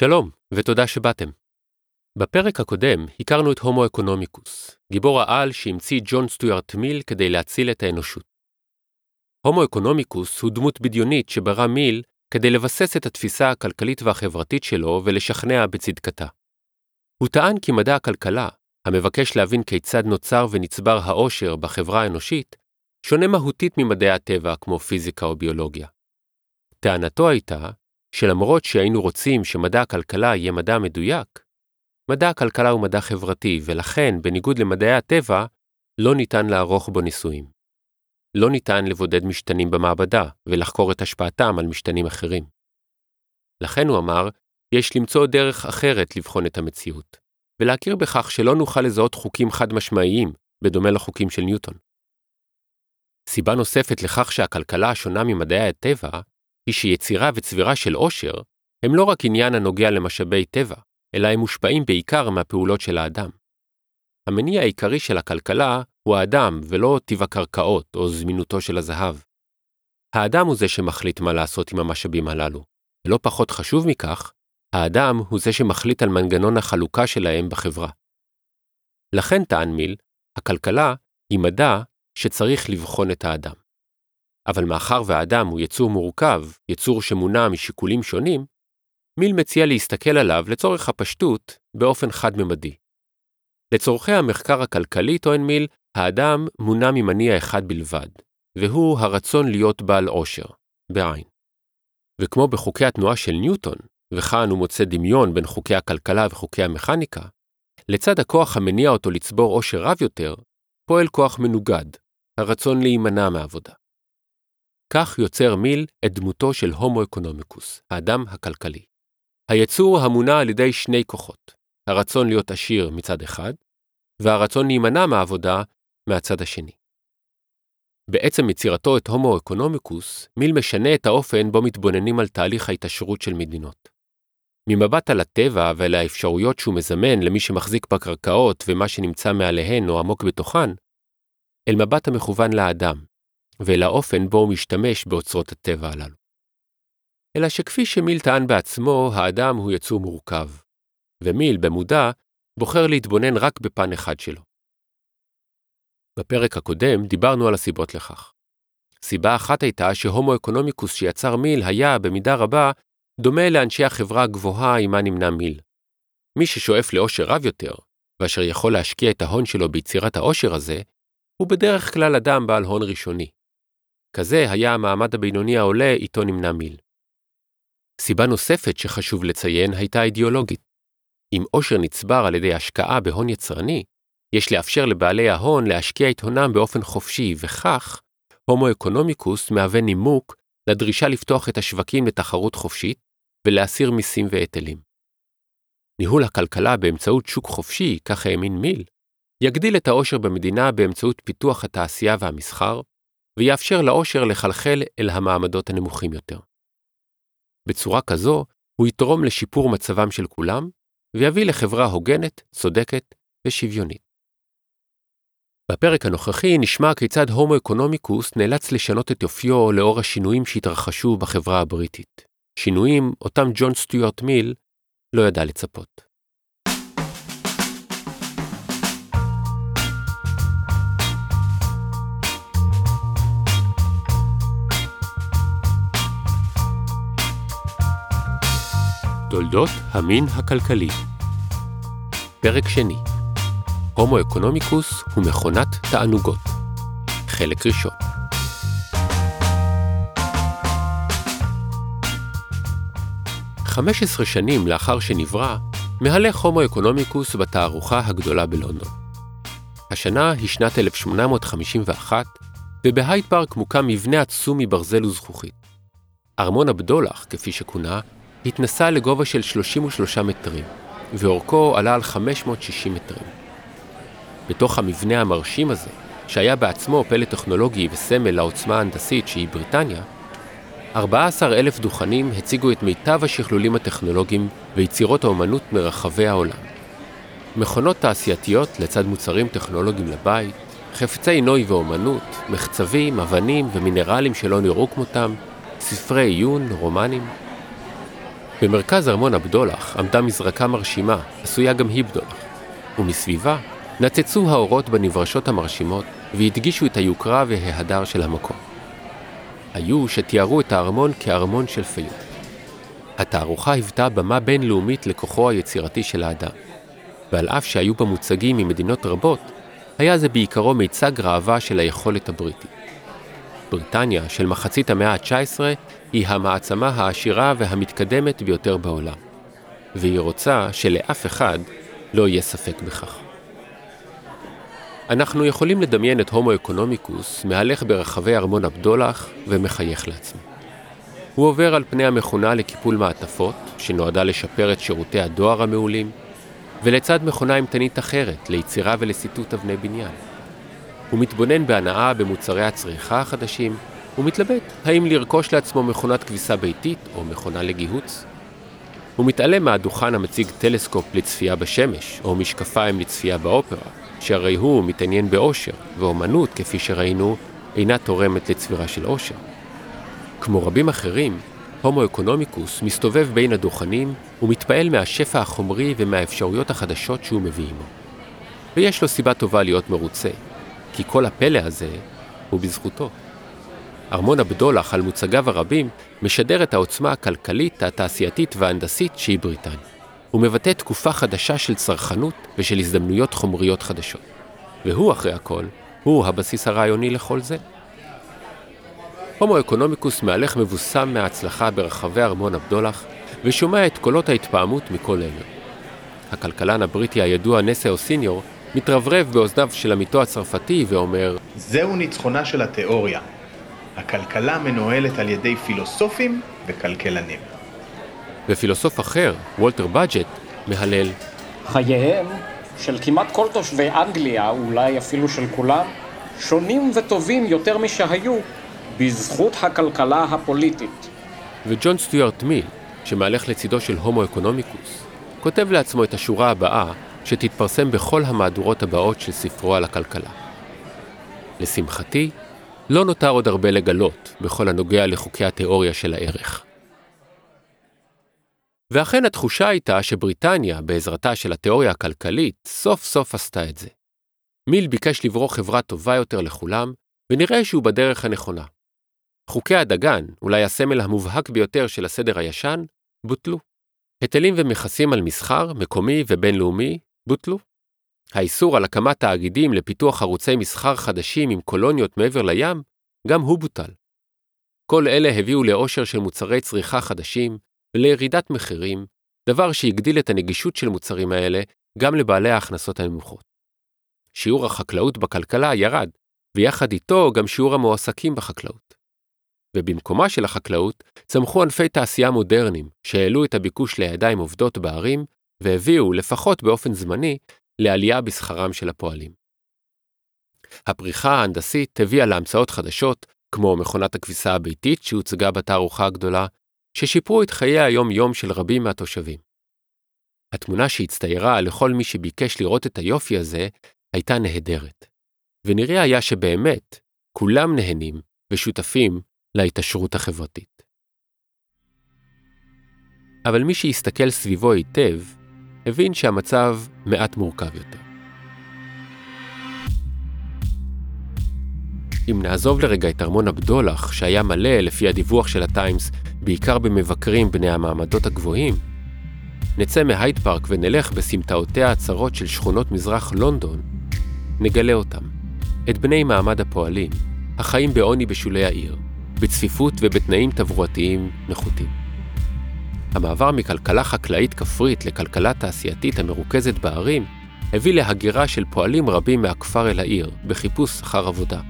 שלום, ותודה שבאתם. בפרק הקודם הכרנו את הומו אקונומיקוס, גיבור העל שהמציא ג'ון סטוארט מיל כדי להציל את האנושות. הומו אקונומיקוס הוא דמות בדיונית שברא מיל כדי לבסס את התפיסה הכלכלית והחברתית שלו ולשכנע בצדקתה. הוא טען כי מדע הכלכלה, המבקש להבין כיצד נוצר ונצבר העושר בחברה האנושית, שונה מהותית ממדעי הטבע כמו פיזיקה או ביולוגיה. טענתו הייתה שלמרות שהיינו רוצים שמדע הכלכלה יהיה מדע מדויק, מדע הכלכלה הוא מדע חברתי, ולכן, בניגוד למדעי הטבע, לא ניתן לערוך בו ניסויים. לא ניתן לבודד משתנים במעבדה ולחקור את השפעתם על משתנים אחרים. לכן הוא אמר, יש למצוא דרך אחרת לבחון את המציאות, ולהכיר בכך שלא נוכל לזהות חוקים חד-משמעיים, בדומה לחוקים של ניוטון. סיבה נוספת לכך שהכלכלה שונה ממדעי הטבע, היא שיצירה וצבירה של עושר הם לא רק עניין הנוגע למשאבי טבע, אלא הם מושפעים בעיקר מהפעולות של האדם. המניע העיקרי של הכלכלה הוא האדם ולא טיב הקרקעות או זמינותו של הזהב. האדם הוא זה שמחליט מה לעשות עם המשאבים הללו, ולא פחות חשוב מכך, האדם הוא זה שמחליט על מנגנון החלוקה שלהם בחברה. לכן טען מיל, הכלכלה היא מדע שצריך לבחון את האדם. אבל מאחר והאדם הוא יצור מורכב, יצור שמונע משיקולים שונים, מיל מציע להסתכל עליו לצורך הפשטות באופן חד-ממדי. לצורכי המחקר הכלכלי, טוען מיל, האדם מונע ממניע אחד בלבד, והוא הרצון להיות בעל עושר, בעין. וכמו בחוקי התנועה של ניוטון, וכאן הוא מוצא דמיון בין חוקי הכלכלה וחוקי המכניקה, לצד הכוח המניע אותו לצבור עושר רב יותר, פועל כוח מנוגד, הרצון להימנע מעבודה. כך יוצר מיל את דמותו של הומו אקונומיקוס, האדם הכלכלי. היצור המונע על ידי שני כוחות, הרצון להיות עשיר מצד אחד, והרצון להימנע מעבודה מהצד השני. בעצם יצירתו את הומו אקונומיקוס, מיל משנה את האופן בו מתבוננים על תהליך ההתעשרות של מדינות. ממבט על הטבע ועל האפשרויות שהוא מזמן למי שמחזיק בקרקעות ומה שנמצא מעליהן או עמוק בתוכן, אל מבט המכוון לאדם, ואל האופן בו הוא משתמש באוצרות הטבע הללו. אלא שכפי שמיל טען בעצמו, האדם הוא יצור מורכב, ומיל, במודע, בוחר להתבונן רק בפן אחד שלו. בפרק הקודם דיברנו על הסיבות לכך. סיבה אחת הייתה שהומו אקונומיקוס שיצר מיל היה, במידה רבה, דומה לאנשי החברה הגבוהה עמה נמנה מיל. מי ששואף לאושר רב יותר, ואשר יכול להשקיע את ההון שלו ביצירת האושר הזה, הוא בדרך כלל אדם בעל הון ראשוני. כזה היה המעמד הבינוני העולה איתו נמנה מיל. סיבה נוספת שחשוב לציין הייתה אידיאולוגית. אם עושר נצבר על ידי השקעה בהון יצרני, יש לאפשר לבעלי ההון להשקיע את הונם באופן חופשי, וכך, הומו אקונומיקוס מהווה נימוק לדרישה לפתוח את השווקים לתחרות חופשית ולהסיר מיסים והיטלים. ניהול הכלכלה באמצעות שוק חופשי, כך האמין מיל, יגדיל את העושר במדינה באמצעות פיתוח התעשייה והמסחר, ויאפשר לעושר לחלחל אל המעמדות הנמוכים יותר. בצורה כזו, הוא יתרום לשיפור מצבם של כולם, ויביא לחברה הוגנת, צודקת ושוויונית. בפרק הנוכחי נשמע כיצד הומו אקונומיקוס נאלץ לשנות את יופיו לאור השינויים שהתרחשו בחברה הבריטית. שינויים אותם ג'ון סטיוארט מיל לא ידע לצפות. תולדות המין הכלכלי פרק שני הומו אקונומיקוס הוא מכונת תענוגות חלק ראשון חמש עשרה שנים לאחר שנברא, מהלך הומו אקונומיקוס בתערוכה הגדולה בלונדון. השנה היא שנת 1851, ובהייד פארק מוקם מבנה עצום מברזל וזכוכית. ארמון הבדולח, כפי שכונה, התנסה לגובה של 33 מטרים, ואורכו עלה על 560 מטרים. בתוך המבנה המרשים הזה, שהיה בעצמו פלא טכנולוגי וסמל לעוצמה ההנדסית שהיא בריטניה, 14 אלף דוכנים הציגו את מיטב השכלולים הטכנולוגיים ויצירות האומנות מרחבי העולם. מכונות תעשייתיות לצד מוצרים טכנולוגיים לבית, חפצי נוי ואומנות, מחצבים, אבנים ומינרלים שלא נראו כמותם, ספרי עיון, רומנים, במרכז ארמון הבדולח עמדה מזרקה מרשימה, עשויה גם היא בדולח, ומסביבה נצצו האורות בנברשות המרשימות והדגישו את היוקרה וההדר של המקום. היו שתיארו את הארמון כארמון של פיוט. התערוכה היוותה במה בינלאומית לכוחו היצירתי של האדם, ועל אף שהיו בה מוצגים ממדינות רבות, היה זה בעיקרו מיצג ראווה של היכולת הבריטית. בריטניה של מחצית המאה ה-19 היא המעצמה העשירה והמתקדמת ביותר בעולם, והיא רוצה שלאף אחד לא יהיה ספק בכך. אנחנו יכולים לדמיין את הומו אקונומיקוס מהלך ברחבי ארמון הבדולח ומחייך לעצמו. הוא עובר על פני המכונה לקיפול מעטפות, שנועדה לשפר את שירותי הדואר המעולים, ולצד מכונה אימתנית אחרת, ליצירה ולסיטוט אבני בניין. הוא מתבונן בהנאה במוצרי הצריכה החדשים, ומתלבט האם לרכוש לעצמו מכונת כביסה ביתית או מכונה לגיהוץ. הוא מתעלם מהדוכן המציג טלסקופ לצפייה בשמש, או משקפיים לצפייה באופרה, שהרי הוא מתעניין באושר, ואומנות, כפי שראינו, אינה תורמת לצבירה של אושר. כמו רבים אחרים, הומו אקונומיקוס מסתובב בין הדוכנים ומתפעל מהשפע החומרי ומהאפשרויות החדשות שהוא מביא עמו. ויש לו סיבה טובה להיות מרוצה, כי כל הפלא הזה הוא בזכותו. ארמון הבדולח על מוצגיו הרבים משדר את העוצמה הכלכלית, התעשייתית וההנדסית שהיא בריטניה. הוא מבטא תקופה חדשה של צרכנות ושל הזדמנויות חומריות חדשות. והוא, אחרי הכל, הוא הבסיס הרעיוני לכל זה. הומו אקונומיקוס מהלך מבוסם מההצלחה ברחבי ארמון הבדולח, ושומע את קולות ההתפעמות מכל עבר. הכלכלן הבריטי הידוע נסאו סיניור מתרברב באוזניו של עמיתו הצרפתי ואומר זהו ניצחונה של התיאוריה. הכלכלה מנוהלת על ידי פילוסופים וכלכלנים. ופילוסוף אחר, וולטר בג'ט, מהלל חייהם של כמעט כל תושבי אנגליה, אולי אפילו של כולם, שונים וטובים יותר משהיו בזכות הכלכלה הפוליטית. וג'ון סטיוארט מיל, שמהלך לצידו של הומו אקונומיקוס, כותב לעצמו את השורה הבאה שתתפרסם בכל המהדורות הבאות של ספרו על הכלכלה. לשמחתי, לא נותר עוד הרבה לגלות בכל הנוגע לחוקי התיאוריה של הערך. ואכן התחושה הייתה שבריטניה, בעזרתה של התיאוריה הכלכלית, סוף סוף עשתה את זה. מיל ביקש לברוא חברה טובה יותר לכולם, ונראה שהוא בדרך הנכונה. חוקי הדגן, אולי הסמל המובהק ביותר של הסדר הישן, בוטלו. היטלים ומכסים על מסחר, מקומי ובינלאומי, בוטלו. האיסור על הקמת תאגידים לפיתוח ערוצי מסחר חדשים עם קולוניות מעבר לים, גם הוא בוטל. כל אלה הביאו לאושר של מוצרי צריכה חדשים ולירידת מחירים, דבר שהגדיל את הנגישות של מוצרים האלה גם לבעלי ההכנסות הנמוכות. שיעור החקלאות בכלכלה ירד, ויחד איתו גם שיעור המועסקים בחקלאות. ובמקומה של החקלאות צמחו ענפי תעשייה מודרניים שהעלו את הביקוש לידיים עובדות בערים והביאו, לפחות באופן זמני, לעלייה בשכרם של הפועלים. הפריחה ההנדסית הביאה להמצאות חדשות, כמו מכונת הכביסה הביתית שהוצגה בתערוכה הגדולה, ששיפרו את חיי היום-יום של רבים מהתושבים. התמונה שהצטיירה לכל מי שביקש לראות את היופי הזה הייתה נהדרת, ונראה היה שבאמת כולם נהנים ושותפים להתעשרות החברתית. אבל מי שהסתכל סביבו היטב, הבין שהמצב מעט מורכב יותר. אם נעזוב לרגע את ארמון הבדולח, שהיה מלא, לפי הדיווח של הטיימס, בעיקר במבקרים בני המעמדות הגבוהים, נצא מהייד פארק ונלך בסמטאותיה הצרות של שכונות מזרח לונדון, נגלה אותם, את בני מעמד הפועלים, החיים בעוני בשולי העיר, בצפיפות ובתנאים תברואתיים נחותים. המעבר מכלכלה חקלאית כפרית לכלכלה תעשייתית המרוכזת בערים, הביא להגירה של פועלים רבים מהכפר אל העיר, בחיפוש אחר עבודה.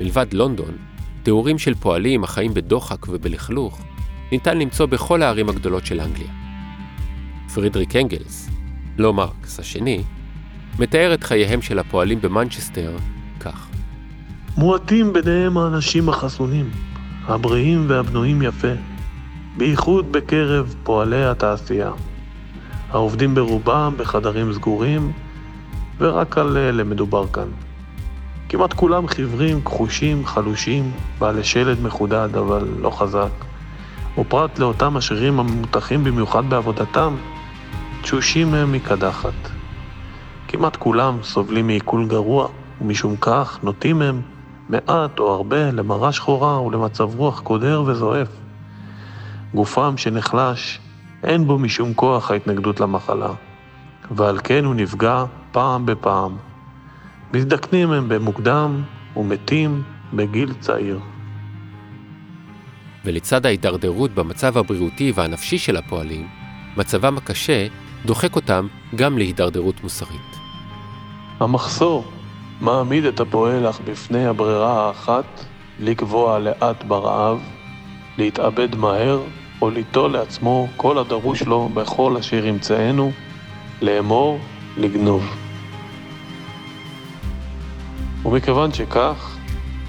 מלבד לונדון, תיאורים של פועלים החיים בדוחק ובלכלוך, ניתן למצוא בכל הערים הגדולות של אנגליה. פרידריק אנגלס, לא מרקס השני, מתאר את חייהם של הפועלים במנצ'סטר כך: מועטים ביניהם האנשים החסונים, הבריאים והבנויים יפה, בייחוד בקרב פועלי התעשייה. העובדים ברובם בחדרים סגורים, ורק על אלה מדובר כאן. כמעט כולם חיוורים, כחושים, חלושים, בעלי שלד מחודד אבל לא חזק. ופרט לאותם עשירים הממותחים במיוחד בעבודתם, תשושים מהם מקדחת. כמעט כולם סובלים מעיכול גרוע, ומשום כך נוטים הם, מעט או הרבה, למראה שחורה ולמצב רוח קודר וזועף. גופם שנחלש, אין בו משום כוח ההתנגדות למחלה, ועל כן הוא נפגע פעם בפעם. מזדקנים הם במוקדם ומתים בגיל צעיר. ולצד ההידרדרות במצב הבריאותי והנפשי של הפועלים, מצבם הקשה דוחק אותם גם להידרדרות מוסרית. המחסור מעמיד את הפועל אך בפני הברירה האחת לקבוע לאט ברעב, להתאבד מהר או ליטול לעצמו כל הדרוש לו בכל אשר ימצאנו, לאמור, לגנוב. ומכיוון שכך,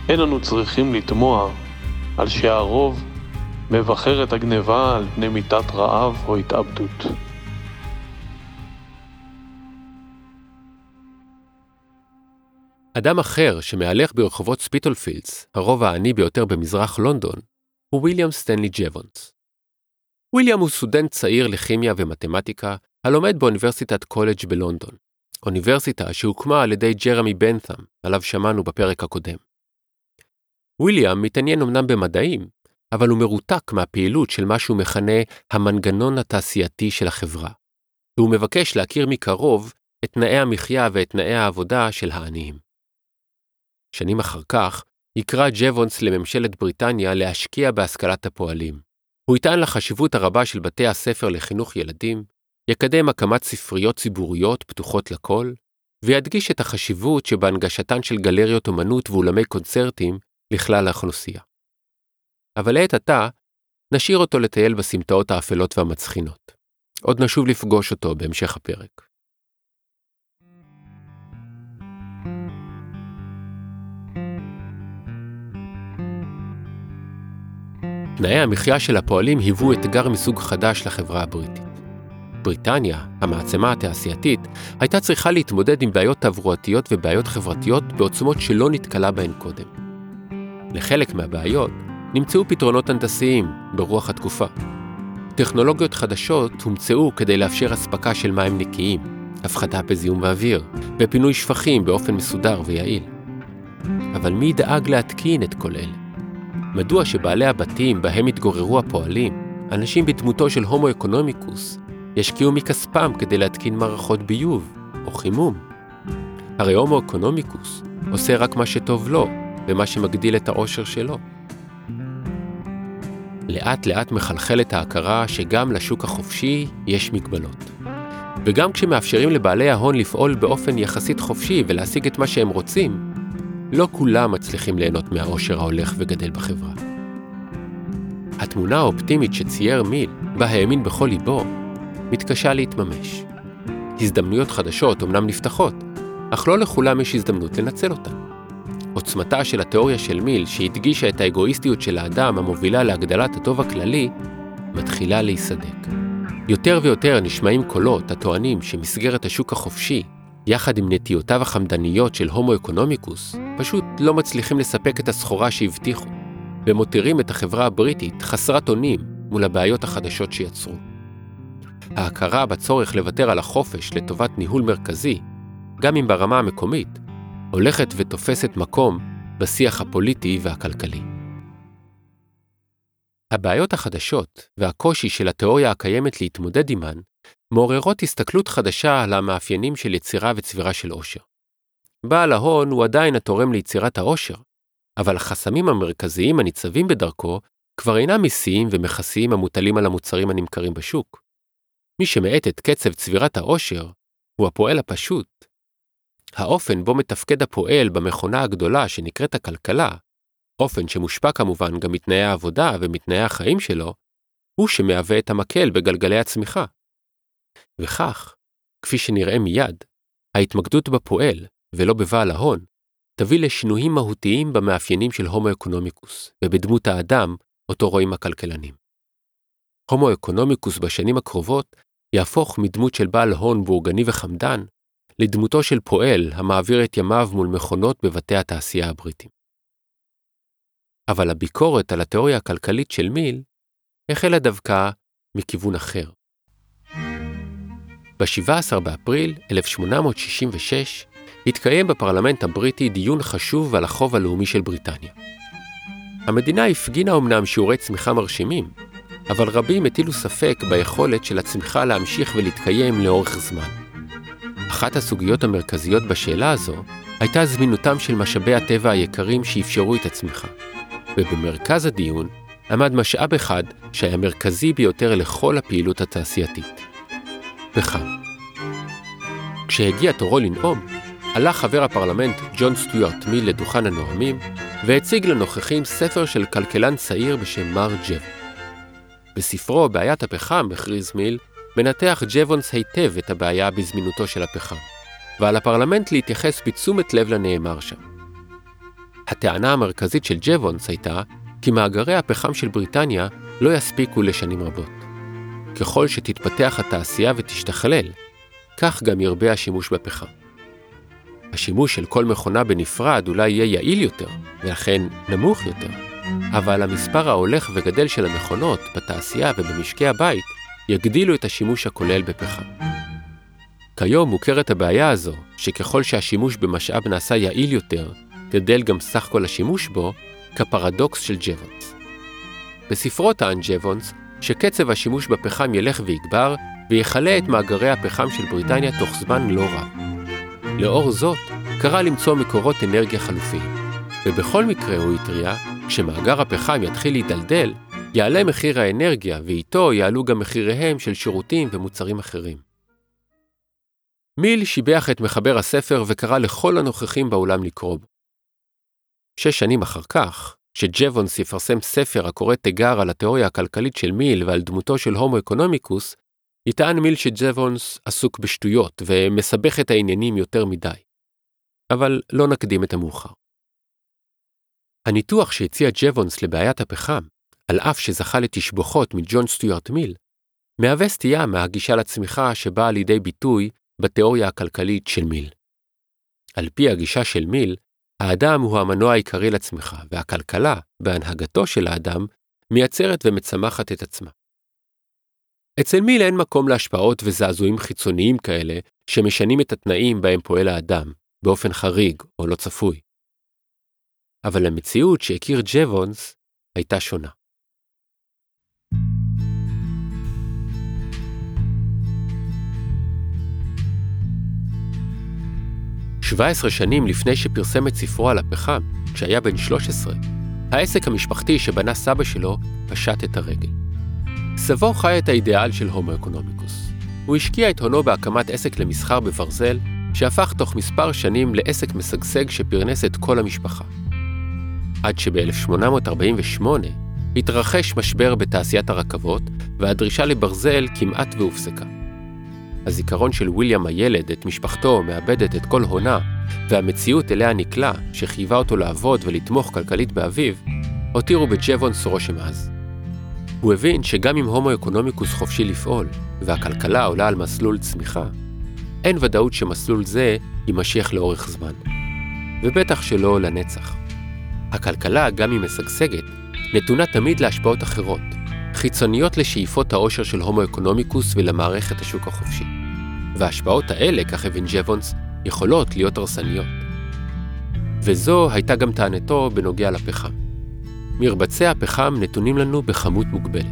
אין אנו צריכים לתמוה על שהרוב מבכר את הגניבה על פני מיתת רעב או התאבדות. אדם אחר שמהלך ברחובות ספיטולפילדס, הרובע העני ביותר במזרח לונדון, הוא ויליאם סטנלי ג'בונס. ויליאם הוא סטודנט צעיר לכימיה ומתמטיקה, הלומד באוניברסיטת קולג' בלונדון, אוניברסיטה שהוקמה על ידי ג'רמי בנת'ם, עליו שמענו בפרק הקודם. ויליאם מתעניין אמנם במדעים, אבל הוא מרותק מהפעילות של מה שהוא מכנה המנגנון התעשייתי של החברה, והוא מבקש להכיר מקרוב את תנאי המחיה ואת תנאי העבודה של העניים. שנים אחר כך, יקרא ג'וונס לממשלת בריטניה להשקיע בהשכלת הפועלים. הוא יטען לחשיבות הרבה של בתי הספר לחינוך ילדים, יקדם הקמת ספריות ציבוריות פתוחות לכל, וידגיש את החשיבות שבהנגשתן של גלריות אומנות ואולמי קונצרטים לכלל האוכלוסייה. אבל לעת עתה, נשאיר אותו לטייל בסמטאות האפלות והמצחינות. עוד נשוב לפגוש אותו בהמשך הפרק. תנאי המחיה של הפועלים היוו אתגר מסוג חדש לחברה הבריטית. בריטניה, המעצמה התעשייתית, הייתה צריכה להתמודד עם בעיות תברואתיות ובעיות חברתיות בעוצמות שלא נתקלה בהן קודם. לחלק מהבעיות נמצאו פתרונות הנדסיים ברוח התקופה. טכנולוגיות חדשות הומצאו כדי לאפשר אספקה של מים נקיים, הפחתה בזיהום האוויר ופינוי שפכים באופן מסודר ויעיל. אבל מי ידאג להתקין את כל אלה? מדוע שבעלי הבתים בהם התגוררו הפועלים, אנשים בדמותו של הומו אקונומיקוס, ישקיעו מכספם כדי להתקין מערכות ביוב או חימום? הרי הומו אקונומיקוס עושה רק מה שטוב לו ומה שמגדיל את העושר שלו. לאט לאט מחלחלת ההכרה שגם לשוק החופשי יש מגבלות. וגם כשמאפשרים לבעלי ההון לפעול באופן יחסית חופשי ולהשיג את מה שהם רוצים, לא כולם מצליחים ליהנות מהעושר ההולך וגדל בחברה. התמונה האופטימית שצייר מיל, בה האמין בכל ליבו, מתקשה להתממש. הזדמנויות חדשות אומנם נפתחות, אך לא לכולם יש הזדמנות לנצל אותן. עוצמתה של התיאוריה של מיל, שהדגישה את האגואיסטיות של האדם המובילה להגדלת הטוב הכללי, מתחילה להיסדק. יותר ויותר נשמעים קולות הטוענים שמסגרת השוק החופשי יחד עם נטיותיו החמדניות של הומו אקונומיקוס, פשוט לא מצליחים לספק את הסחורה שהבטיחו, ומותירים את החברה הבריטית חסרת אונים מול הבעיות החדשות שיצרו. ההכרה בצורך לוותר על החופש לטובת ניהול מרכזי, גם אם ברמה המקומית, הולכת ותופסת מקום בשיח הפוליטי והכלכלי. הבעיות החדשות והקושי של התיאוריה הקיימת להתמודד עימן מעוררות הסתכלות חדשה על המאפיינים של יצירה וצבירה של עושר. בעל ההון הוא עדיין התורם ליצירת העושר, אבל החסמים המרכזיים הניצבים בדרכו כבר אינם מיסים ומכסים המוטלים על המוצרים הנמכרים בשוק. מי שמאט את קצב צבירת העושר הוא הפועל הפשוט. האופן בו מתפקד הפועל במכונה הגדולה שנקראת הכלכלה, אופן שמושפע כמובן גם מתנאי העבודה ומתנאי החיים שלו, הוא שמהווה את המקל בגלגלי הצמיחה. וכך, כפי שנראה מיד, ההתמקדות בפועל, ולא בבעל ההון, תביא לשינויים מהותיים במאפיינים של הומו אקונומיקוס, ובדמות האדם, אותו רואים הכלכלנים. הומו אקונומיקוס בשנים הקרובות יהפוך מדמות של בעל הון בורגני וחמדן, לדמותו של פועל המעביר את ימיו מול מכונות בבתי התעשייה הבריטים. אבל הביקורת על התיאוריה הכלכלית של מיל החלה דווקא מכיוון אחר. ב-17 באפריל 1866 התקיים בפרלמנט הבריטי דיון חשוב על החוב הלאומי של בריטניה. המדינה הפגינה אמנם שיעורי צמיחה מרשימים, אבל רבים הטילו ספק ביכולת של הצמיחה להמשיך ולהתקיים לאורך זמן. אחת הסוגיות המרכזיות בשאלה הזו הייתה זמינותם של משאבי הטבע היקרים שאפשרו את הצמיחה, ובמרכז הדיון עמד משאב אחד שהיה מרכזי ביותר לכל הפעילות התעשייתית פחם. כשהגיע תורו לנאום, עלה חבר הפרלמנט ג'ון סטיוארט מיל לדוכן הנואמים והציג לנוכחים ספר של כלכלן צעיר בשם מר ג'ב. בספרו "בעיית הפחם", הכריז מיל, מנתח ג'וונס היטב את הבעיה בזמינותו של הפחם, ועל הפרלמנט להתייחס בתשומת לב לנאמר שם. הטענה המרכזית של ג'וונס הייתה כי מאגרי הפחם של בריטניה לא יספיקו לשנים רבות. ככל שתתפתח התעשייה ותשתכלל, כך גם ירבה השימוש בפחם. השימוש של כל מכונה בנפרד אולי יהיה יעיל יותר, ולכן נמוך יותר, אבל המספר ההולך וגדל של המכונות בתעשייה ובמשקי הבית יגדילו את השימוש הכולל בפחם. כיום מוכרת הבעיה הזו, שככל שהשימוש במשאב נעשה יעיל יותר, גדל גם סך כל השימוש בו, כפרדוקס של ג'וונס. בספרו טען ג'וונס שקצב השימוש בפחם ילך ויגבר, ויכלה את מאגרי הפחם של בריטניה תוך זמן לא רב. לאור זאת, קרא למצוא מקורות אנרגיה חלופיים. ובכל מקרה, הוא התריע, כשמאגר הפחם יתחיל להידלדל, יעלה מחיר האנרגיה, ואיתו יעלו גם מחיריהם של שירותים ומוצרים אחרים. מיל שיבח את מחבר הספר וקרא לכל הנוכחים באולם לקרוא בו. שש שנים אחר כך, כשג'וונס יפרסם ספר הקורא תיגר על התיאוריה הכלכלית של מיל ועל דמותו של הומו אקונומיקוס, יטען מיל שג'וונס עסוק בשטויות ומסבך את העניינים יותר מדי. אבל לא נקדים את המאוחר. הניתוח שהציע ג'וונס לבעיית הפחם, על אף שזכה לתשבוכות מג'ון סטיוארט מיל, מהווה סטייה מהגישה לצמיחה שבאה לידי ביטוי בתיאוריה הכלכלית של מיל. על פי הגישה של מיל, האדם הוא המנוע העיקרי לצמיחה, והכלכלה, בהנהגתו של האדם, מייצרת ומצמחת את עצמה. אצל מיל אין מקום להשפעות וזעזועים חיצוניים כאלה שמשנים את התנאים בהם פועל האדם, באופן חריג או לא צפוי. אבל המציאות שהכיר ג'וונס הייתה שונה. 17 שנים לפני שפרסם את ספרו על הפחם, כשהיה בן 13, העסק המשפחתי שבנה סבא שלו פשט את הרגל. סבו חי את האידיאל של הומו אקונומיקוס. הוא השקיע את הונו בהקמת עסק למסחר בברזל, שהפך תוך מספר שנים לעסק משגשג שפרנס את כל המשפחה. עד שב-1848 התרחש משבר בתעשיית הרכבות, והדרישה לברזל כמעט והופסקה. הזיכרון של ויליאם הילד את משפחתו מאבדת את כל הונה, והמציאות אליה נקלע, שחייבה אותו לעבוד ולתמוך כלכלית באביו, הותירו בג'וונס רושם עז. הוא הבין שגם אם הומו אקונומיקוס חופשי לפעול, והכלכלה עולה על מסלול צמיחה, אין ודאות שמסלול זה יימשך לאורך זמן. ובטח שלא לנצח. הכלכלה, גם אם משגשגת, נתונה תמיד להשפעות אחרות, חיצוניות לשאיפות העושר של הומו אקונומיקוס ולמערכת השוק החופשי. וההשפעות האלה, כך הבין ג'בונס, יכולות להיות הרסניות. וזו הייתה גם טענתו בנוגע לפחם. מרבצי הפחם נתונים לנו בכמות מוגבלת.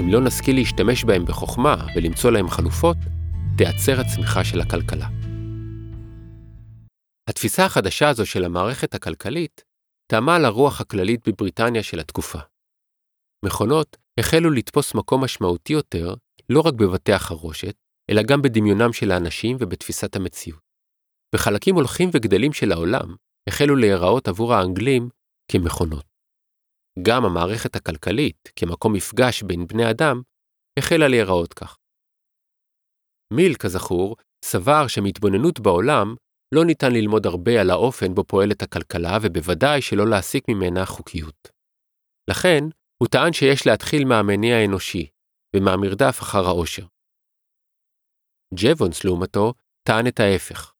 אם לא נשכיל להשתמש בהם בחוכמה ולמצוא להם חלופות, תיעצר הצמיחה של הכלכלה. התפיסה החדשה הזו של המערכת הכלכלית טעמה על הרוח הכללית בבריטניה של התקופה. מכונות החלו לתפוס מקום משמעותי יותר לא רק בבתי החרושת, אלא גם בדמיונם של האנשים ובתפיסת המציאות. בחלקים הולכים וגדלים של העולם החלו להיראות עבור האנגלים כמכונות. גם המערכת הכלכלית, כמקום מפגש בין בני אדם, החלה להיראות כך. מיל, כזכור, סבר שמהתבוננות בעולם לא ניתן ללמוד הרבה על האופן בו פועלת הכלכלה ובוודאי שלא להסיק ממנה חוקיות. לכן, הוא טען שיש להתחיל מהמניע האנושי, ומהמרדף אחר העושר. ג'וונס, לעומתו, טען את ההפך.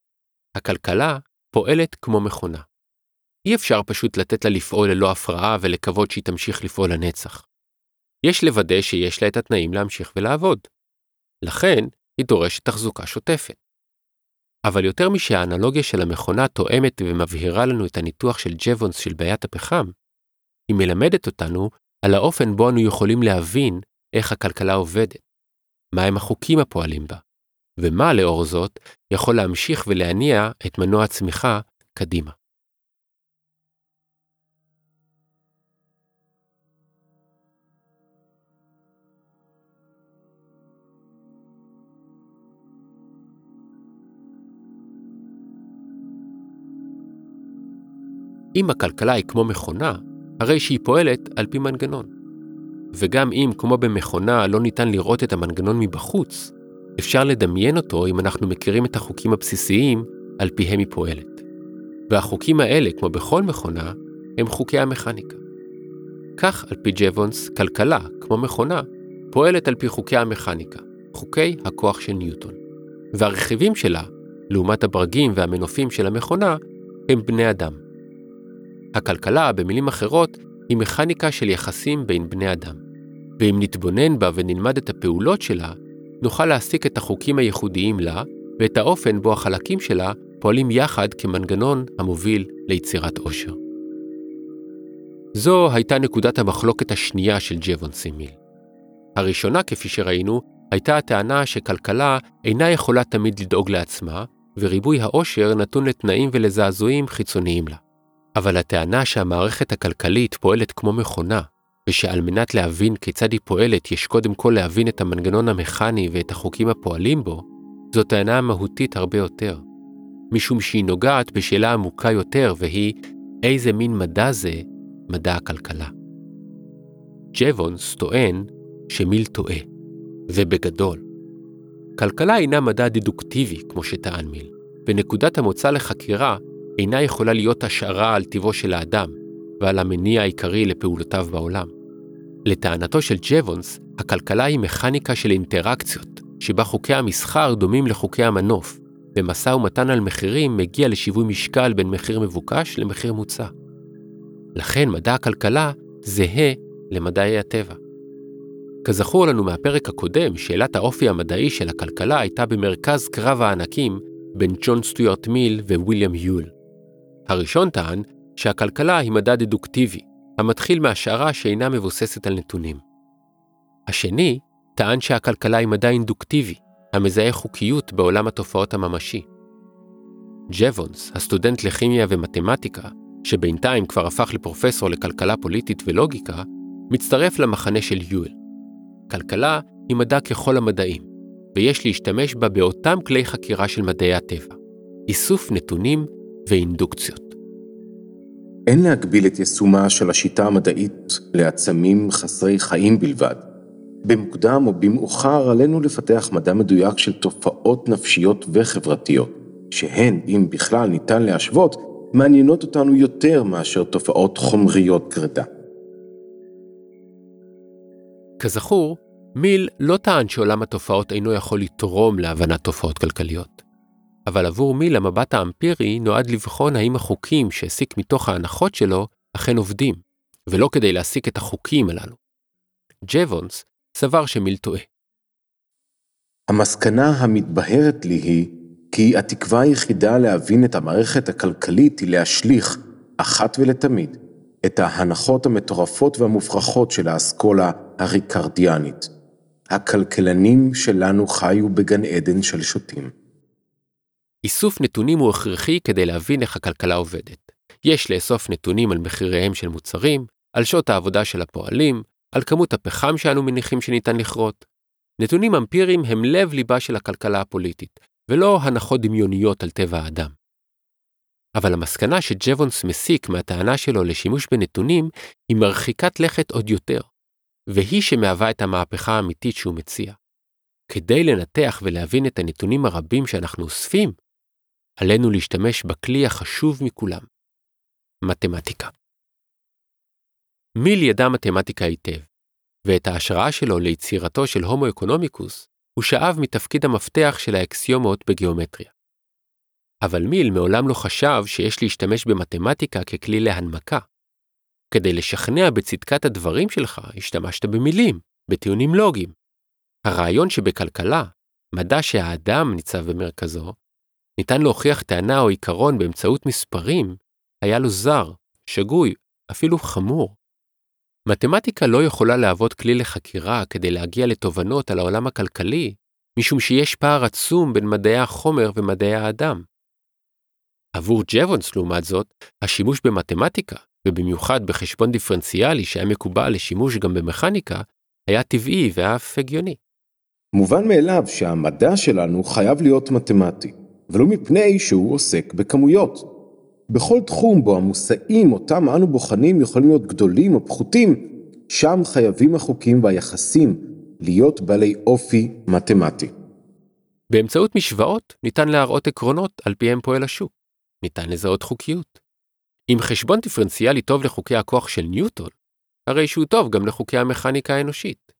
הכלכלה פועלת כמו מכונה. אי אפשר פשוט לתת לה לפעול ללא הפרעה ולקוות שהיא תמשיך לפעול לנצח. יש לוודא שיש לה את התנאים להמשיך ולעבוד. לכן, היא דורשת תחזוקה שוטפת. אבל יותר משהאנלוגיה של המכונה תואמת ומבהירה לנו את הניתוח של ג'וונס של בעיית הפחם, היא מלמדת אותנו על האופן בו אנו יכולים להבין איך הכלכלה עובדת, מהם החוקים הפועלים בה, ומה לאור זאת יכול להמשיך ולהניע את מנוע הצמיחה קדימה. אם הכלכלה היא כמו מכונה, הרי שהיא פועלת על פי מנגנון. וגם אם, כמו במכונה, לא ניתן לראות את המנגנון מבחוץ, אפשר לדמיין אותו אם אנחנו מכירים את החוקים הבסיסיים על פיהם היא פועלת. והחוקים האלה, כמו בכל מכונה, הם חוקי המכניקה. כך, על פי ג'וונס, כלכלה, כמו מכונה, פועלת על פי חוקי המכניקה, חוקי הכוח של ניוטון. והרכיבים שלה, לעומת הברגים והמנופים של המכונה, הם בני אדם. הכלכלה, במילים אחרות, היא מכניקה של יחסים בין בני אדם. ואם נתבונן בה ונלמד את הפעולות שלה, נוכל להסיק את החוקים הייחודיים לה ואת האופן בו החלקים שלה פועלים יחד כמנגנון המוביל ליצירת עושר. זו הייתה נקודת המחלוקת השנייה של ג'וון סימיל. הראשונה, כפי שראינו, הייתה הטענה שכלכלה אינה יכולה תמיד לדאוג לעצמה, וריבוי העושר נתון לתנאים ולזעזועים חיצוניים לה. אבל הטענה שהמערכת הכלכלית פועלת כמו מכונה, ושעל מנת להבין כיצד היא פועלת יש קודם כל להבין את המנגנון המכני ואת החוקים הפועלים בו, זו טענה מהותית הרבה יותר. משום שהיא נוגעת בשאלה עמוקה יותר, והיא איזה מין מדע זה מדע הכלכלה. ג'וונס טוען שמיל טועה, ובגדול. כלכלה אינה מדע דדוקטיבי, כמו שטען מיל, ונקודת המוצא לחקירה אינה יכולה להיות השערה על טיבו של האדם ועל המניע העיקרי לפעולותיו בעולם. לטענתו של ג'וונס, הכלכלה היא מכניקה של אינטראקציות, שבה חוקי המסחר דומים לחוקי המנוף, ומשא ומתן על מחירים מגיע לשיווי משקל בין מחיר מבוקש למחיר מוצע. לכן מדע הכלכלה זהה למדעי הטבע. כזכור לנו מהפרק הקודם, שאלת האופי המדעי של הכלכלה הייתה במרכז קרב הענקים בין ג'ון סטיוארט מיל וויליאם יול. הראשון טען שהכלכלה היא מדע דדוקטיבי, המתחיל מהשערה שאינה מבוססת על נתונים. השני טען שהכלכלה היא מדע אינדוקטיבי, המזהה חוקיות בעולם התופעות הממשי. ג'וונס, הסטודנט לכימיה ומתמטיקה, שבינתיים כבר הפך לפרופסור לכלכלה פוליטית ולוגיקה, מצטרף למחנה של יואל. כלכלה היא מדע ככל המדעים, ויש להשתמש בה באותם כלי חקירה של מדעי הטבע, איסוף נתונים ואינדוקציות. אין להגביל את יישומה של השיטה המדעית לעצמים חסרי חיים בלבד. במוקדם או במאוחר עלינו לפתח מדע מדויק של תופעות נפשיות וחברתיות, שהן, אם בכלל ניתן להשוות, מעניינות אותנו יותר מאשר תופעות חומריות גרידא. כזכור, מיל לא טען שעולם התופעות אינו יכול לתרום להבנת תופעות כלכליות. אבל עבור מיל המבט האמפירי נועד לבחון האם החוקים שהסיק מתוך ההנחות שלו אכן עובדים, ולא כדי להסיק את החוקים הללו. ג'וונס סבר שמיל טועה. המסקנה המתבהרת לי היא כי התקווה היחידה להבין את המערכת הכלכלית היא להשליך, אחת ולתמיד, את ההנחות המטורפות והמופרכות של האסכולה הריקרדיאנית. הכלכלנים שלנו חיו בגן עדן של שוטים. איסוף נתונים הוא הכרחי כדי להבין איך הכלכלה עובדת. יש לאסוף נתונים על מחיריהם של מוצרים, על שעות העבודה של הפועלים, על כמות הפחם שאנו מניחים שניתן לכרות. נתונים אמפיריים הם לב-ליבה של הכלכלה הפוליטית, ולא הנחות דמיוניות על טבע האדם. אבל המסקנה שג'וונס מסיק מהטענה שלו לשימוש בנתונים היא מרחיקת לכת עוד יותר, והיא שמהווה את המהפכה האמיתית שהוא מציע. כדי לנתח ולהבין את הנתונים הרבים שאנחנו אוספים, עלינו להשתמש בכלי החשוב מכולם, מתמטיקה. מיל ידע מתמטיקה היטב, ואת ההשראה שלו ליצירתו של הומו אקונומיקוס הוא שאב מתפקיד המפתח של האקסיומות בגיאומטריה. אבל מיל מעולם לא חשב שיש להשתמש במתמטיקה ככלי להנמקה. כדי לשכנע בצדקת הדברים שלך, השתמשת במילים, בטיעונים לוגיים. הרעיון שבכלכלה, מדע שהאדם ניצב במרכזו, ניתן להוכיח טענה או עיקרון באמצעות מספרים, היה לו זר, שגוי, אפילו חמור. מתמטיקה לא יכולה להוות כלי לחקירה כדי להגיע לתובנות על העולם הכלכלי, משום שיש פער עצום בין מדעי החומר ומדעי האדם. עבור ג'וונס, לעומת זאת, השימוש במתמטיקה, ובמיוחד בחשבון דיפרנציאלי שהיה מקובל לשימוש גם במכניקה, היה טבעי ואף הגיוני. מובן מאליו שהמדע שלנו חייב להיות מתמטי, ולא מפני שהוא עוסק בכמויות. בכל תחום בו המושאים אותם אנו בוחנים יכולים להיות גדולים או פחותים, שם חייבים החוקים והיחסים להיות בעלי אופי מתמטי. באמצעות משוואות ניתן להראות עקרונות על פיהם פועל השוק. ניתן לזהות חוקיות. אם חשבון דיפרנציאלי טוב לחוקי הכוח של ניוטון, הרי שהוא טוב גם לחוקי המכניקה האנושית.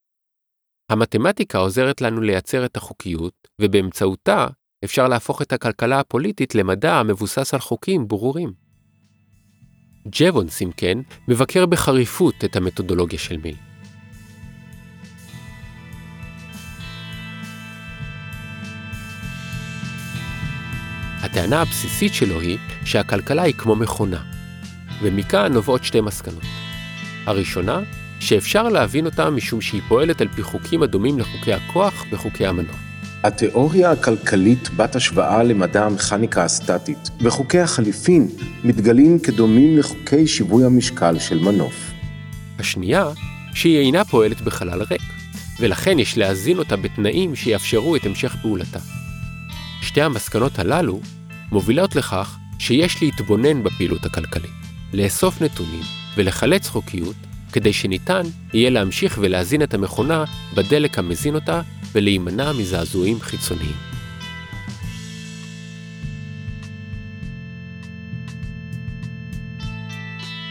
המתמטיקה עוזרת לנו לייצר את החוקיות, ובאמצעותה אפשר להפוך את הכלכלה הפוליטית למדע המבוסס על חוקים ברורים. ג'בונס, אם כן, מבקר בחריפות את המתודולוגיה של מיל. הטענה הבסיסית שלו היא שהכלכלה היא כמו מכונה, ומכאן נובעות שתי מסקנות. הראשונה, שאפשר להבין אותה משום שהיא פועלת על פי חוקים הדומים לחוקי הכוח וחוקי המנוע. התיאוריה הכלכלית בת השוואה למדע המכניקה הסטטית וחוקי החליפין מתגלים כדומים לחוקי שיווי המשקל של מנוף. השנייה, שהיא אינה פועלת בחלל ריק, ולכן יש להזין אותה בתנאים שיאפשרו את המשך פעולתה. שתי המסקנות הללו מובילות לכך שיש להתבונן בפעילות הכלכלית, לאסוף נתונים ולחלץ חוקיות כדי שניתן יהיה להמשיך ולהזין את המכונה בדלק המזין אותה ולהימנע מזעזועים חיצוניים.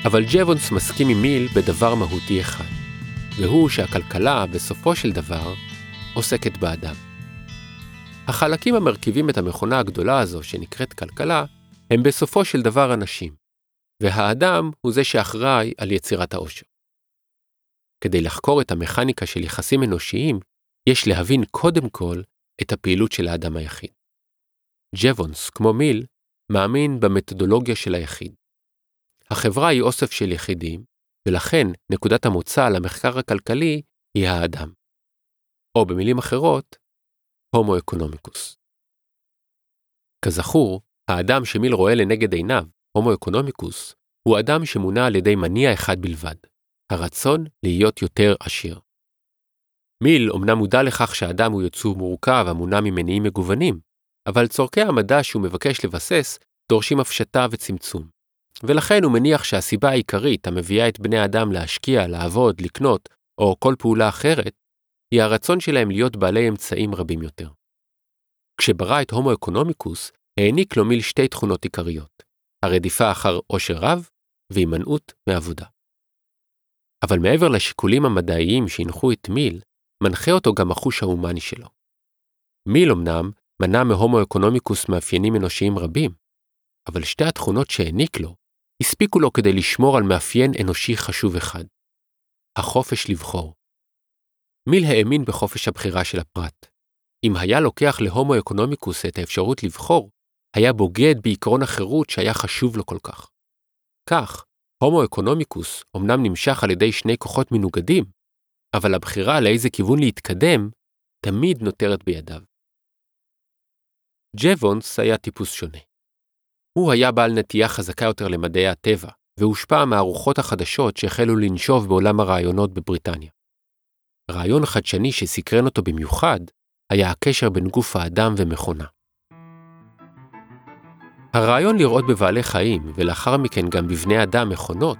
אבל ג'וונס מסכים עם מיל בדבר מהותי אחד, והוא שהכלכלה, בסופו של דבר, עוסקת באדם. החלקים המרכיבים את המכונה הגדולה הזו שנקראת כלכלה, הם בסופו של דבר אנשים, והאדם הוא זה שאחראי על יצירת העושר. כדי לחקור את המכניקה של יחסים אנושיים, יש להבין קודם כל את הפעילות של האדם היחיד. ג'וונס, כמו מיל, מאמין במתודולוגיה של היחיד. החברה היא אוסף של יחידים, ולכן נקודת המוצא למחקר הכלכלי היא האדם. או במילים אחרות, הומו אקונומיקוס. כזכור, האדם שמיל רואה לנגד עיניו, הומו אקונומיקוס, הוא אדם שמונע על ידי מניע אחד בלבד, הרצון להיות יותר עשיר. מיל אמנם מודע לכך שהאדם הוא יצור מורכב המונע ממניעים מגוונים, אבל לצורכי המדע שהוא מבקש לבסס דורשים הפשטה וצמצום. ולכן הוא מניח שהסיבה העיקרית המביאה את בני האדם להשקיע, לעבוד, לקנות, או כל פעולה אחרת, היא הרצון שלהם להיות בעלי אמצעים רבים יותר. כשברא את הומו אקונומיקוס, העניק לו מיל שתי תכונות עיקריות, הרדיפה אחר עושר רב והימנעות מעבודה. אבל מעבר לשיקולים המדעיים שהנחו את מיל, מנחה אותו גם החוש ההומני שלו. מיל אמנם מנע מהומו אקונומיקוס מאפיינים אנושיים רבים, אבל שתי התכונות שהעניק לו הספיקו לו כדי לשמור על מאפיין אנושי חשוב אחד, החופש לבחור. מיל האמין בחופש הבחירה של הפרט. אם היה לוקח להומו אקונומיקוס את האפשרות לבחור, היה בוגד בעקרון החירות שהיה חשוב לו כל כך. כך, הומו אקונומיקוס אמנם נמשך על ידי שני כוחות מנוגדים, אבל הבחירה לאיזה כיוון להתקדם תמיד נותרת בידיו. ג'וונס היה טיפוס שונה. הוא היה בעל נטייה חזקה יותר למדעי הטבע, והושפע מהרוחות החדשות שהחלו לנשוב בעולם הרעיונות בבריטניה. רעיון חדשני שסקרן אותו במיוחד היה הקשר בין גוף האדם ומכונה. הרעיון לראות בבעלי חיים, ולאחר מכן גם בבני אדם מכונות,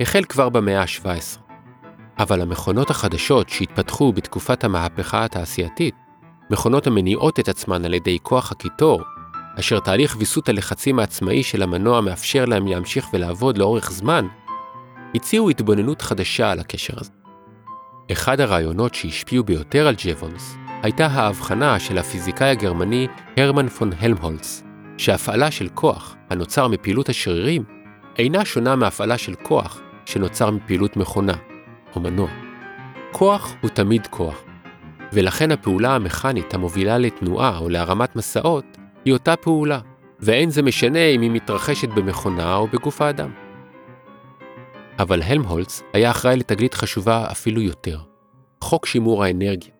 החל כבר במאה ה-17. אבל המכונות החדשות שהתפתחו בתקופת המהפכה התעשייתית, מכונות המניעות את עצמן על ידי כוח הקיטור, אשר תהליך ויסות הלחצים העצמאי של המנוע מאפשר להם להמשיך ולעבוד לאורך זמן, הציעו התבוננות חדשה על הקשר הזה. אחד הרעיונות שהשפיעו ביותר על ג'וונס הייתה ההבחנה של הפיזיקאי הגרמני הרמן פון הלמהולץ, שהפעלה של כוח הנוצר מפעילות השרירים אינה שונה מהפעלה של כוח שנוצר מפעילות מכונה, או מנוע. כוח הוא תמיד כוח, ולכן הפעולה המכנית המובילה לתנועה או להרמת מסעות היא אותה פעולה, ואין זה משנה אם היא מתרחשת במכונה או בגוף האדם. אבל הלמהולץ היה אחראי לתגלית חשובה אפילו יותר, חוק שימור האנרגיה.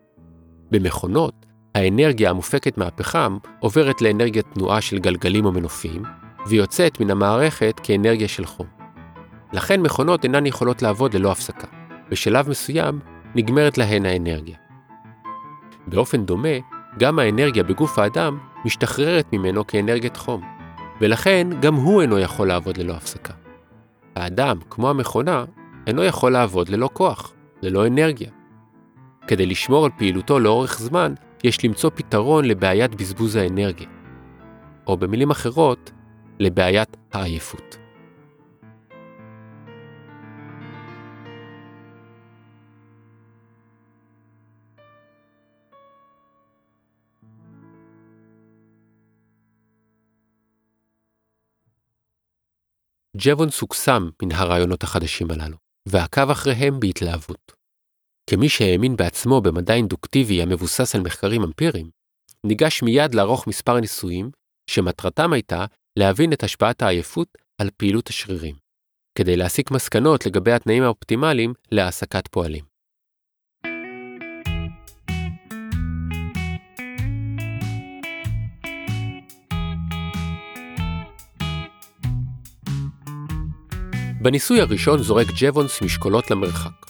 במכונות, האנרגיה המופקת מהפחם עוברת לאנרגיית תנועה של גלגלים או מנופים, ויוצאת מן המערכת כאנרגיה של חום. לכן מכונות אינן יכולות לעבוד ללא הפסקה. בשלב מסוים נגמרת להן האנרגיה. באופן דומה, גם האנרגיה בגוף האדם משתחררת ממנו כאנרגיית חום, ולכן גם הוא אינו יכול לעבוד ללא הפסקה. האדם, כמו המכונה, אינו יכול לעבוד ללא כוח, ללא אנרגיה. כדי לשמור על פעילותו לאורך זמן, יש למצוא פתרון לבעיית בזבוז האנרגיה. או במילים אחרות, לבעיית העייפות. ג'בונס הוקסם מן הרעיונות החדשים הללו, ועקב אחריהם בהתלהבות. כמי שהאמין בעצמו במדע אינדוקטיבי המבוסס על מחקרים אמפיריים, ניגש מיד לערוך מספר ניסויים, שמטרתם הייתה להבין את השפעת העייפות על פעילות השרירים, כדי להסיק מסקנות לגבי התנאים האופטימליים להעסקת פועלים. בניסוי הראשון זורק ג'בונס משקולות למרחק.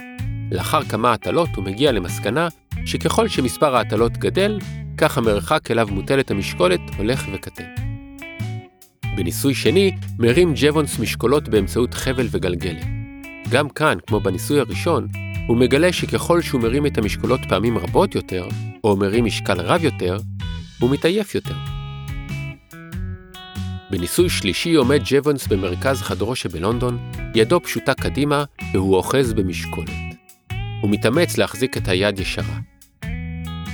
לאחר כמה הטלות הוא מגיע למסקנה שככל שמספר ההטלות גדל, כך המרחק אליו מוטלת המשקולת הולך וקטן. בניסוי שני, מרים ג'בונס משקולות באמצעות חבל וגלגלת. גם כאן, כמו בניסוי הראשון, הוא מגלה שככל שהוא מרים את המשקולות פעמים רבות יותר, או מרים משקל רב יותר, הוא מתעייף יותר. בניסוי שלישי עומד ג'בונס במרכז חדרו שבלונדון, ידו פשוטה קדימה והוא אוחז במשקולת. הוא מתאמץ להחזיק את היד ישרה.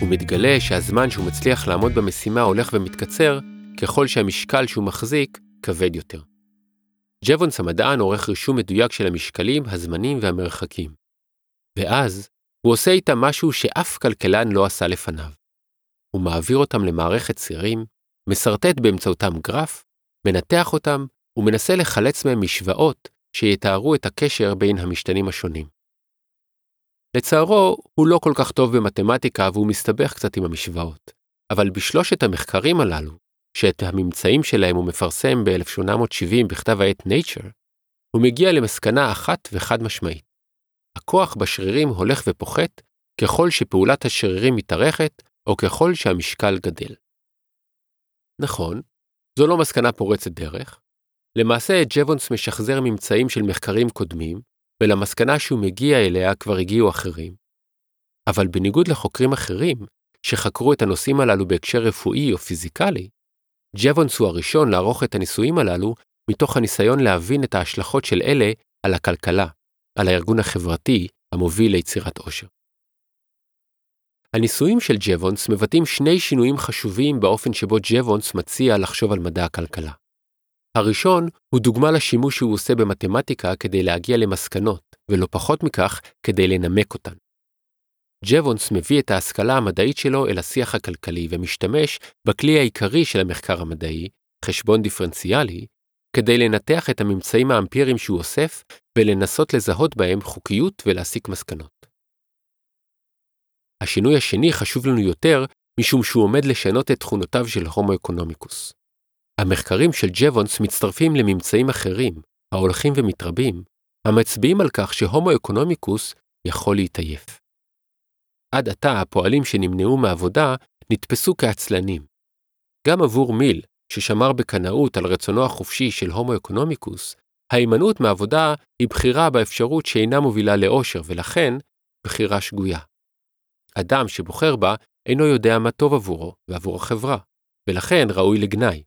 הוא מתגלה שהזמן שהוא מצליח לעמוד במשימה הולך ומתקצר ככל שהמשקל שהוא מחזיק כבד יותר. ג'בונס המדען עורך רישום מדויק של המשקלים, הזמנים והמרחקים. ואז, הוא עושה איתם משהו שאף כלכלן לא עשה לפניו. הוא מעביר אותם למערכת צירים, משרטט באמצעותם גרף, מנתח אותם ומנסה לחלץ מהם משוואות שיתארו את הקשר בין המשתנים השונים. לצערו, הוא לא כל כך טוב במתמטיקה והוא מסתבך קצת עם המשוואות, אבל בשלושת המחקרים הללו, שאת הממצאים שלהם הוא מפרסם ב-1870 בכתב העת Nature, הוא מגיע למסקנה אחת וחד משמעית. הכוח בשרירים הולך ופוחת ככל שפעולת השרירים מתארכת או ככל שהמשקל גדל. נכון, זו לא מסקנה פורצת דרך. למעשה, ג'בונס משחזר ממצאים של מחקרים קודמים, ולמסקנה שהוא מגיע אליה כבר הגיעו אחרים. אבל בניגוד לחוקרים אחרים, שחקרו את הנושאים הללו בהקשר רפואי או פיזיקלי, ג'בונס הוא הראשון לערוך את הניסויים הללו מתוך הניסיון להבין את ההשלכות של אלה על הכלכלה, על הארגון החברתי המוביל ליצירת עושר. הניסויים של ג'בונס מבטאים שני שינויים חשובים באופן שבו ג'בונס מציע לחשוב על מדע הכלכלה. הראשון הוא דוגמה לשימוש שהוא עושה במתמטיקה כדי להגיע למסקנות, ולא פחות מכך, כדי לנמק אותן. ג'בונס מביא את ההשכלה המדעית שלו אל השיח הכלכלי ומשתמש בכלי העיקרי של המחקר המדעי, חשבון דיפרנציאלי, כדי לנתח את הממצאים האמפיריים שהוא אוסף ולנסות לזהות בהם חוקיות ולהסיק מסקנות. השינוי השני חשוב לנו יותר משום שהוא עומד לשנות את תכונותיו של הומו אקונומיקוס. המחקרים של ג'בונס מצטרפים לממצאים אחרים, ההולכים ומתרבים, המצביעים על כך שהומו אקונומיקוס יכול להתעייף. עד עתה הפועלים שנמנעו מעבודה נתפסו כעצלנים. גם עבור מיל, ששמר בקנאות על רצונו החופשי של הומו אקונומיקוס, ההימנעות מעבודה היא בחירה באפשרות שאינה מובילה לאושר ולכן בחירה שגויה. אדם שבוחר בה אינו יודע מה טוב עבורו ועבור החברה, ולכן ראוי לגנאי.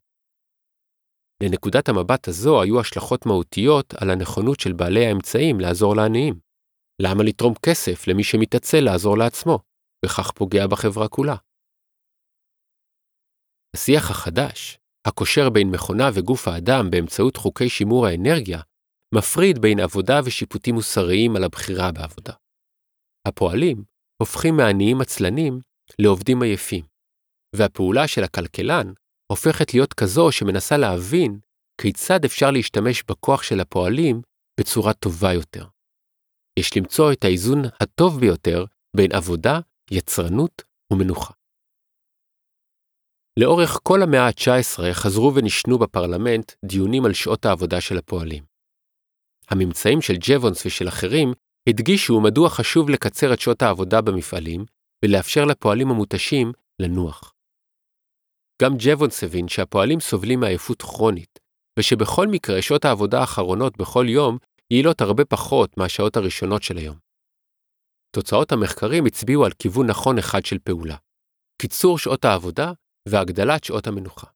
לנקודת המבט הזו היו השלכות מהותיות על הנכונות של בעלי האמצעים לעזור לעניים. למה לתרום כסף למי שמתעצל לעזור לעצמו, וכך פוגע בחברה כולה? השיח החדש, הקושר בין מכונה וגוף האדם באמצעות חוקי שימור האנרגיה, מפריד בין עבודה ושיפוטים מוסריים על הבחירה בעבודה. הפועלים הופכים מעניים עצלנים לעובדים עייפים, והפעולה של הכלכלן הופכת להיות כזו שמנסה להבין כיצד אפשר להשתמש בכוח של הפועלים בצורה טובה יותר. יש למצוא את האיזון הטוב ביותר בין עבודה, יצרנות ומנוחה. לאורך כל המאה ה-19 חזרו ונשנו בפרלמנט דיונים על שעות העבודה של הפועלים. הממצאים של ג'וונס ושל אחרים הדגישו מדוע חשוב לקצר את שעות העבודה במפעלים ולאפשר לפועלים המותשים לנוח. גם ג'וונס הבין שהפועלים סובלים מעייפות כרונית, ושבכל מקרה שעות העבודה האחרונות בכל יום יעילות הרבה פחות מהשעות הראשונות של היום. תוצאות המחקרים הצביעו על כיוון נכון אחד של פעולה, קיצור שעות העבודה והגדלת שעות המנוחה.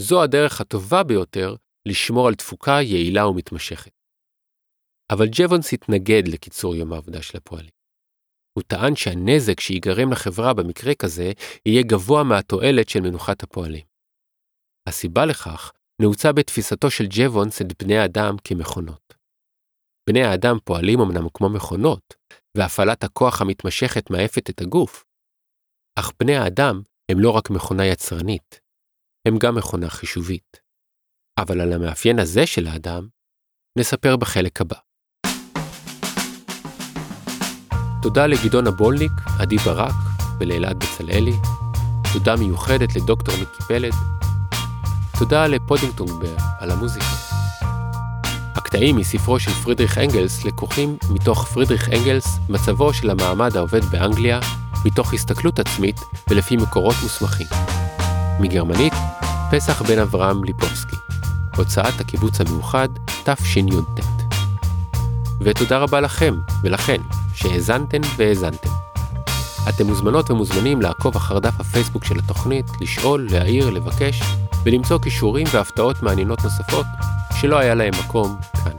זו הדרך הטובה ביותר לשמור על תפוקה יעילה ומתמשכת. אבל ג'וונס התנגד לקיצור יום העבודה של הפועלים. הוא טען שהנזק שיגרם לחברה במקרה כזה יהיה גבוה מהתועלת של מנוחת הפועלים. הסיבה לכך נעוצה בתפיסתו של ג'וונס את בני האדם כמכונות. בני האדם פועלים אמנם כמו מכונות, והפעלת הכוח המתמשכת מעפת את הגוף, אך בני האדם הם לא רק מכונה יצרנית, הם גם מכונה חישובית. אבל על המאפיין הזה של האדם, נספר בחלק הבא. תודה לגדעון הבולניק, עדי ברק ולאלעד בצלאלי. תודה מיוחדת לדוקטור מיקי פלד. תודה לפודינגטונגבר על המוזיקה. הקטעים מספרו של פרידריך אנגלס לקוחים מתוך פרידריך אנגלס, מצבו של המעמד העובד באנגליה, מתוך הסתכלות עצמית ולפי מקורות מוסמכים. מגרמנית, פסח בן אברהם ליפובסקי. הוצאת הקיבוץ המאוחד, תשי"ט. ותודה רבה לכם ולכן שהאזנתן והאזנתם. אתם מוזמנות ומוזמנים לעקוב אחר דף הפייסבוק של התוכנית, לשאול, להעיר, לבקש, ולמצוא כישורים והפתעות מעניינות נוספות שלא היה להם מקום כאן.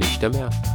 להשתמע.